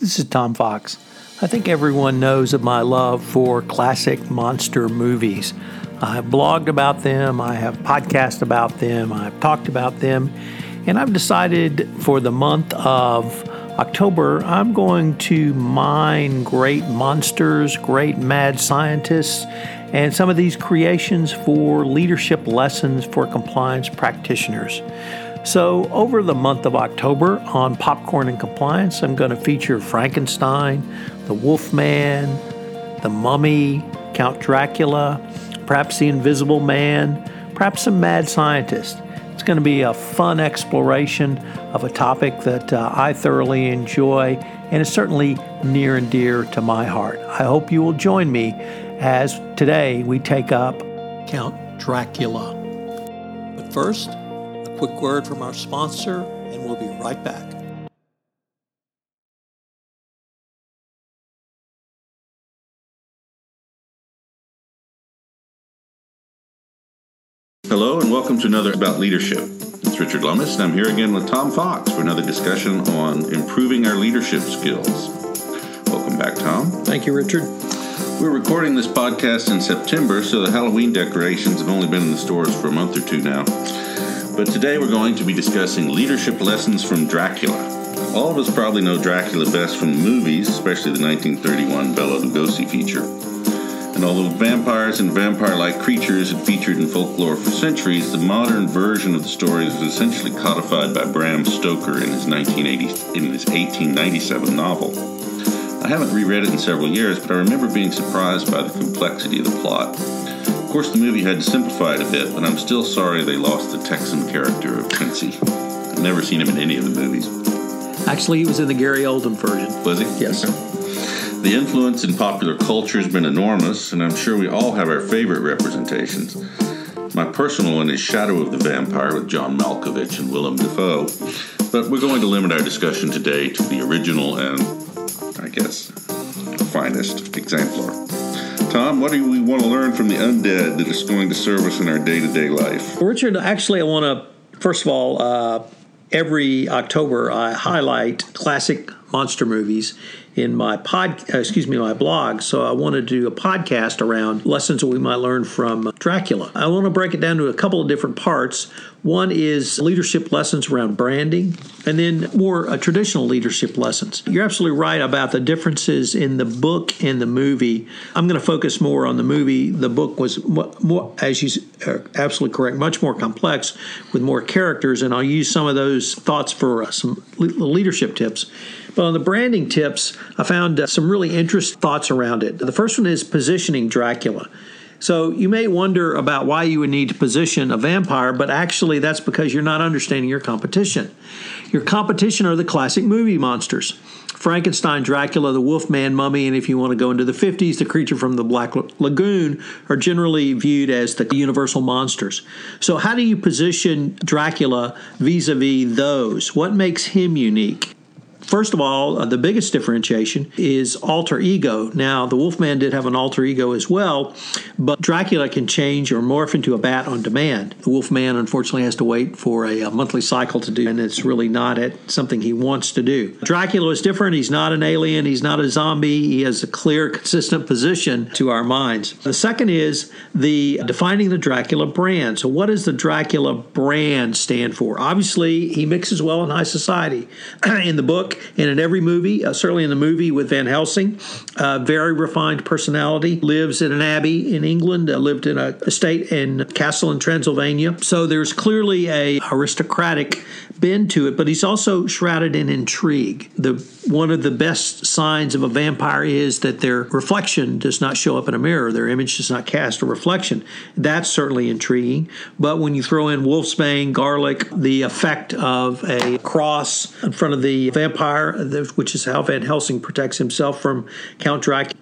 This is Tom Fox. I think everyone knows of my love for classic monster movies. I've blogged about them, I have podcast about them, I've talked about them, and I've decided for the month of October, I'm going to mine great monsters, great mad scientists, and some of these creations for leadership lessons for compliance practitioners. So, over the month of October on Popcorn and Compliance, I'm going to feature Frankenstein, the Wolfman, the Mummy, Count Dracula, perhaps the Invisible Man, perhaps some mad scientist. It's going to be a fun exploration of a topic that uh, I thoroughly enjoy and is certainly near and dear to my heart. I hope you will join me as today we take up Count Dracula. But first, quick word from our sponsor, and we'll be right back. Hello, and welcome to another About Leadership. It's Richard Lummis, and I'm here again with Tom Fox for another discussion on improving our leadership skills. Welcome back, Tom. Thank you, Richard. We're recording this podcast in September, so the Halloween decorations have only been in the stores for a month or two now. But today we're going to be discussing leadership lessons from Dracula. All of us probably know Dracula best from movies, especially the 1931 Bela Lugosi feature. And although vampires and vampire like creatures had featured in folklore for centuries, the modern version of the story was essentially codified by Bram Stoker in his, 1980, in his 1897 novel. I haven't reread it in several years, but I remember being surprised by the complexity of the plot. Of course, the movie had to simplify it a bit, but I'm still sorry they lost the Texan character of Quincy. I've never seen him in any of the movies. Actually, he was in the Gary Oldman version. Was he? Yes. The influence in popular culture has been enormous, and I'm sure we all have our favorite representations. My personal one is Shadow of the Vampire with John Malkovich and Willem Dafoe, but we're going to limit our discussion today to the original and, I guess, finest exemplar. Tom, what do we want to learn from the undead that is going to serve us in our day to day life? Richard, actually, I want to, first of all, uh, every October I highlight classic monster movies in my pod, uh, excuse me, my blog. So I want to do a podcast around lessons that we might learn from Dracula. I want to break it down to a couple of different parts. One is leadership lessons around branding, and then more uh, traditional leadership lessons. You're absolutely right about the differences in the book and the movie. I'm going to focus more on the movie. The book was more, more as you are absolutely correct, much more complex with more characters, and I'll use some of those thoughts for uh, some leadership tips. But on the branding tips, I found uh, some really interesting thoughts around it. The first one is positioning Dracula. So you may wonder about why you would need to position a vampire, but actually that's because you're not understanding your competition. Your competition are the classic movie monsters. Frankenstein, Dracula, the Wolfman, Mummy, and if you want to go into the 50s, the creature from the Black Lagoon are generally viewed as the universal monsters. So, how do you position Dracula vis a vis those? What makes him unique? First of all, uh, the biggest differentiation is alter ego. Now, the Wolfman did have an alter ego as well, but Dracula can change or morph into a bat on demand. The Wolfman, unfortunately, has to wait for a, a monthly cycle to do, and it's really not at something he wants to do. Dracula is different. He's not an alien. He's not a zombie. He has a clear, consistent position to our minds. The second is the defining the Dracula brand. So, what does the Dracula brand stand for? Obviously, he mixes well in high society. in the book, and in every movie, uh, certainly in the movie with Van Helsing, uh, very refined personality, lives in an abbey in England, uh, lived in a estate in castle in Transylvania. So there's clearly a aristocratic bend to it, but he's also shrouded in intrigue. The one of the best signs of a vampire is that their reflection does not show up in a mirror. Their image does not cast a reflection. That's certainly intriguing. But when you throw in wolfsbane, garlic, the effect of a cross in front of the vampire, which is how Van Helsing protects himself from Count Dracula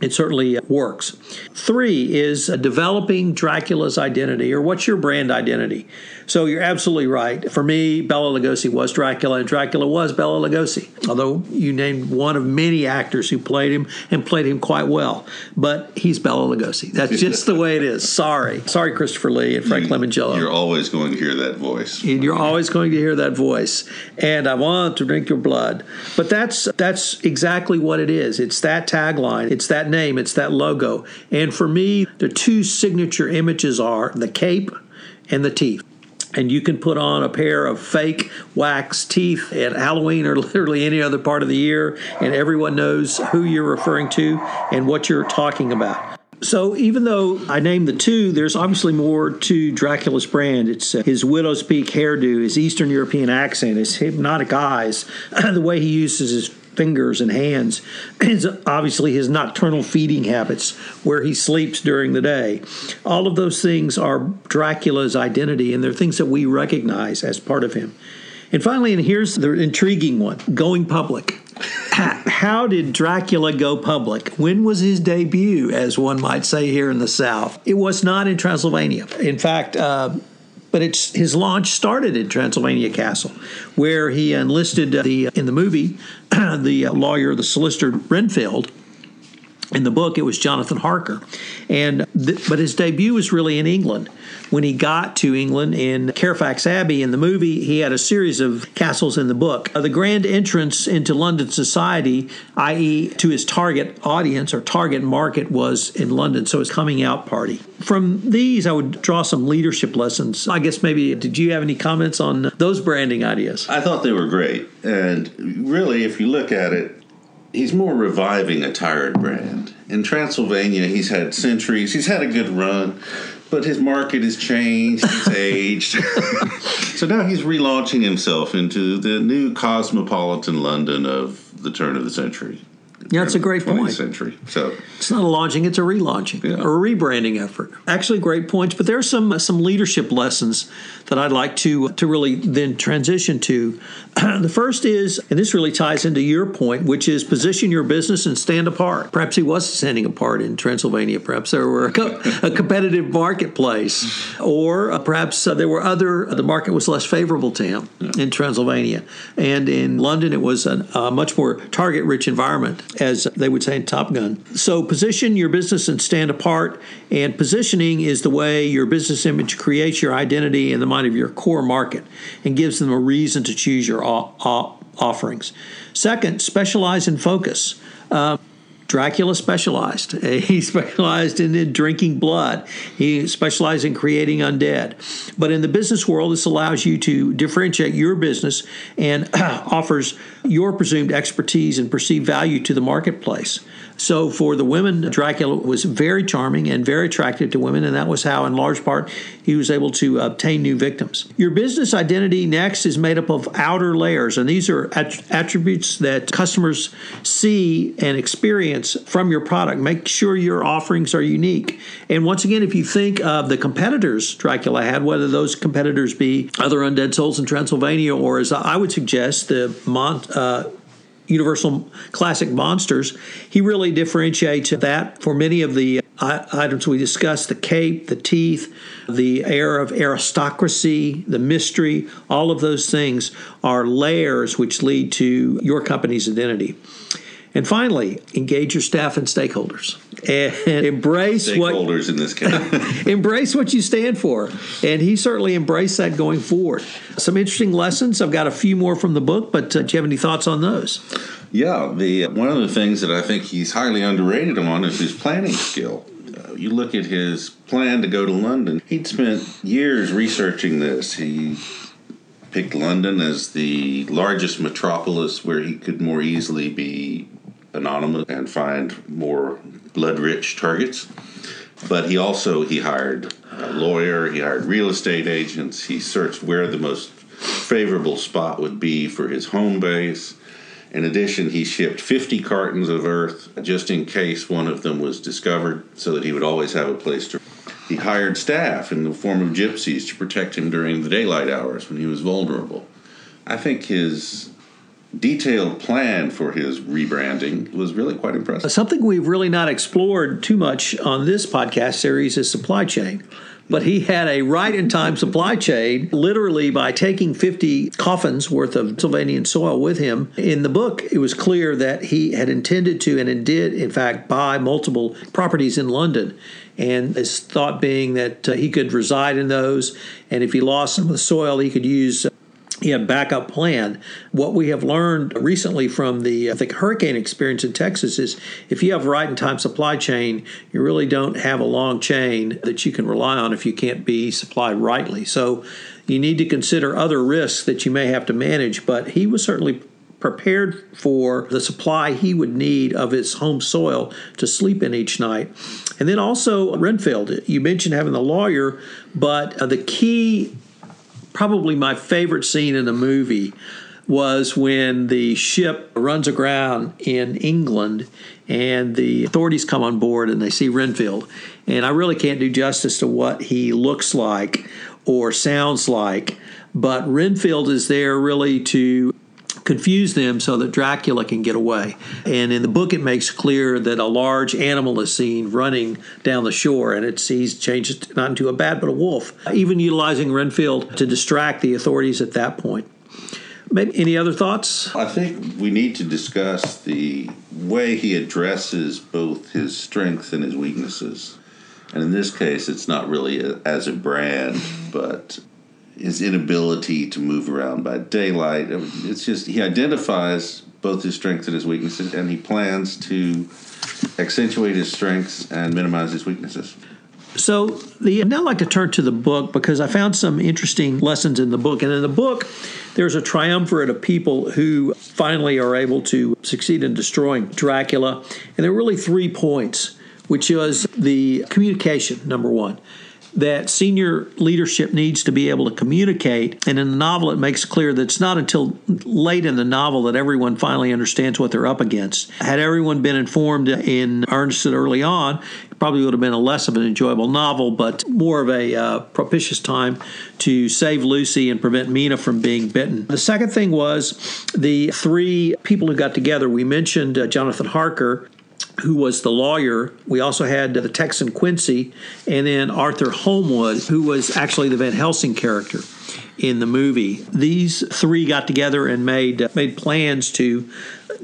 it certainly works. Three is developing Dracula's identity, or what's your brand identity? So you're absolutely right. For me, Bela Lugosi was Dracula, and Dracula was Bela Lugosi. Although you named one of many actors who played him and played him quite well, but he's Bela Lugosi. That's just the way it is. Sorry, sorry, Christopher Lee and Frank Langella. You're always going to hear that voice. And you're always going to hear that voice. And I want to drink your blood. But that's that's exactly what it is. It's that tagline. It's that name. It's that logo. And for me, the two signature images are the cape and the teeth and you can put on a pair of fake wax teeth at Halloween or literally any other part of the year, and everyone knows who you're referring to and what you're talking about. So even though I named the two, there's obviously more to Dracula's brand. It's uh, his widow's peak hairdo, his Eastern European accent, his hypnotic eyes, the way he uses his fingers and hands, his, obviously his nocturnal feeding habits, where he sleeps during the day. All of those things are Dracula's identity, and they're things that we recognize as part of him. And finally, and here's the intriguing one going public. How did Dracula go public? When was his debut, as one might say here in the South? It was not in Transylvania. In fact, uh, but it's his launch started in Transylvania Castle, where he enlisted uh, the uh, in the movie the uh, lawyer, the solicitor Renfield. In the book, it was Jonathan Harker, and th- but his debut was really in England when he got to England in Carfax Abbey in the movie, he had a series of castles in the book. Uh, the grand entrance into London society, i.e., to his target audience or target market, was in London, so his coming out party. From these, I would draw some leadership lessons. I guess maybe, did you have any comments on those branding ideas? I thought they were great. And really, if you look at it, he's more reviving a tired brand. In Transylvania, he's had centuries, he's had a good run, but his market has changed. He's aged. so now he's relaunching himself into the new cosmopolitan London of the turn of the century. Yeah, that's a great point. Century. So it's not a launching; it's a relaunching Yeah. or a rebranding effort. Actually, great points. But there are some some leadership lessons that I'd like to to really then transition to. the first is, and this really ties into your point, which is position your business and stand apart. Perhaps he was standing apart in Transylvania. Perhaps there were a, co- a competitive marketplace, or uh, perhaps uh, there were other. the market was less favorable to him in Transylvania, and in London it was an, a much more target-rich environment, as they would say in Top Gun. So position your business and stand apart. And positioning is the way your business image creates your identity in the mind of your core market and gives them a reason to choose your offerings. Second, specialize and focus. Uh, Dracula specialized. He specialized in, in drinking blood. He specialized in creating undead. But in the business world, this allows you to differentiate your business and offers your presumed expertise and perceived value to the marketplace. So for the women, Dracula was very charming and very attractive to women, and that was how, in large part, he was able to obtain new victims. Your business identity next is made up of outer layers, and these are att- attributes that customers see and experience from your product. Make sure your offerings are unique. And once again, if you think of the competitors Dracula had, whether those competitors be other undead souls in Transylvania or, as I would suggest, the Mont. Uh, Universal Classic Monsters, he really differentiates that for many of the uh, items we discussed the cape, the teeth, the air of aristocracy, the mystery, all of those things are layers which lead to your company's identity. And finally, engage your staff and stakeholders and embrace what stakeholders in this case. embrace what you stand for. And he certainly embraced that going forward. Some interesting lessons. I've got a few more from the book, but uh, do you have any thoughts on those? Yeah, the one of the things that I think he's highly underrated on is his planning skill. Uh, you look at his plan to go to London. He'd spent years researching this. He picked London as the largest metropolis where he could more easily be anonymous and find more blood-rich targets. But he also he hired a lawyer, he hired real estate agents, he searched where the most favorable spot would be for his home base. In addition, he shipped 50 cartons of earth just in case one of them was discovered so that he would always have a place to. He hired staff in the form of gypsies to protect him during the daylight hours when he was vulnerable. I think his detailed plan for his rebranding was really quite impressive. Something we've really not explored too much on this podcast series is supply chain. But he had a right in time supply chain, literally by taking 50 coffins worth of Sylvanian soil with him. In the book, it was clear that he had intended to and did, in fact, buy multiple properties in London. And his thought being that uh, he could reside in those, and if he lost some of the soil, he could use he had backup plan. What we have learned recently from the I think hurricane experience in Texas is if you have right in time supply chain, you really don't have a long chain that you can rely on if you can't be supplied rightly. So you need to consider other risks that you may have to manage, but he was certainly prepared for the supply he would need of his home soil to sleep in each night. And then also Renfield, you mentioned having the lawyer, but uh, the key probably my favorite scene in the movie was when the ship runs aground in England and the authorities come on board and they see Renfield. And I really can't do justice to what he looks like or sounds like, but Renfield is there really to confuse them so that Dracula can get away. And in the book, it makes clear that a large animal is seen running down the shore, and it sees changes not into a bat but a wolf, even utilizing Renfield to distract the authorities at that point. Maybe any other thoughts? I think we need to discuss the way he addresses both his strengths and his weaknesses. And in this case, it's not really a, as a brand, but his inability to move around by daylight. It's just he identifies both his strengths and his weaknesses, and he plans to accentuate his strengths and minimize his weaknesses. So the I'd now like to turn to the book because I found some interesting lessons in the book. And in the book, there's a triumvirate of people who finally are able to succeed in destroying Dracula. And there are really three points, which is the communication, number one that senior leadership needs to be able to communicate. And in the novel, it makes clear that it's not until late in the novel that everyone finally understands what they're up against. Had everyone been informed in earnest early on, it probably would have been a less of an enjoyable novel, but more of a uh, propitious time to save Lucy and prevent Mina from being bitten. The second thing was the three people who got together. We mentioned uh, Jonathan Harker, who was the lawyer. We also had uh, the Texan Quincy, and then Arthur Holmwood, who was actually the Van Helsing character in the movie. These three got together and made uh, made plans to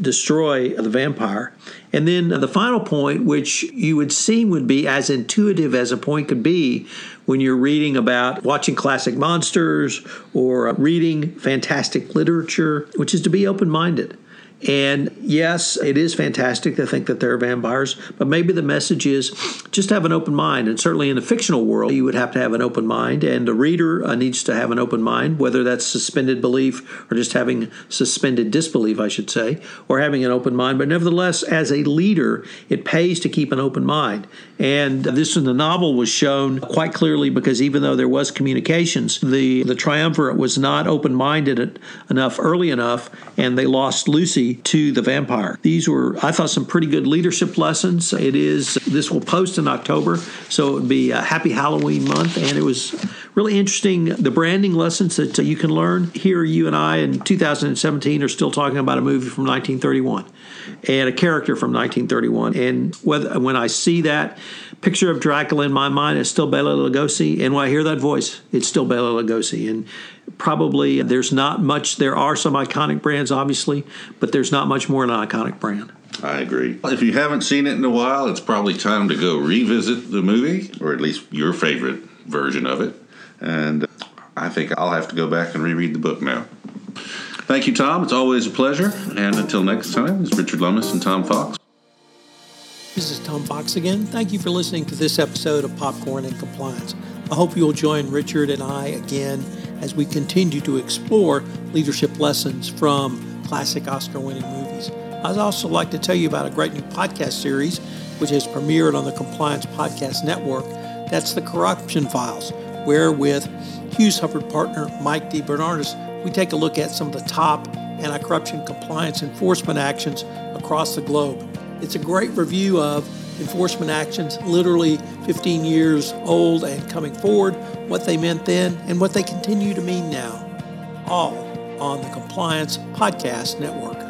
destroy the vampire. And then the final point, which you would seem would be as intuitive as a point could be when you're reading about watching classic monsters or reading fantastic literature, which is to be open minded. And yes, it is fantastic to think that there are vampires, but maybe the message is just have an open mind. And certainly in the fictional world, you would have to have an open mind, and a reader uh, needs to have an open mind, whether that's suspended belief or just having suspended disbelief, I should say, or having an open mind. But nevertheless, as a leader, it pays to keep an open mind. And this in the novel was shown quite clearly because even though there was communications, the, the triumvirate was not open minded enough early enough, and they lost Lucy to the vampire. These were, I thought, some pretty good leadership lessons. It is, this will post in October, so it would be a happy Halloween month, and it was really interesting the branding lessons that you can learn. Here, you and I in 2017 are still talking about a movie from 1931 and a character from 1931. And whether, when I see that picture of Dracula in my mind, it's still Bela Lugosi. And when I hear that voice, it's still Bela Lugosi. And probably there's not much, there are some iconic brands, obviously, but there's not much more than an iconic brand. I agree. If you haven't seen it in a while, it's probably time to go revisit the movie, or at least your favorite version of it. And I think I'll have to go back and reread the book now. Thank you, Tom. It's always a pleasure. And until next time, it's Richard Lummis and Tom Fox. This is Tom Fox again. Thank you for listening to this episode of Popcorn and Compliance. I hope you'll join Richard and I again as we continue to explore leadership lessons from classic Oscar winning movies. I'd also like to tell you about a great new podcast series which has premiered on the Compliance Podcast Network. That's the Corruption Files, where with Hughes Hubbard partner Mike DeBernardis, we take a look at some of the top anti corruption compliance enforcement actions across the globe. It's a great review of enforcement actions, literally 15 years old and coming forward, what they meant then, and what they continue to mean now. All on the Compliance Podcast Network.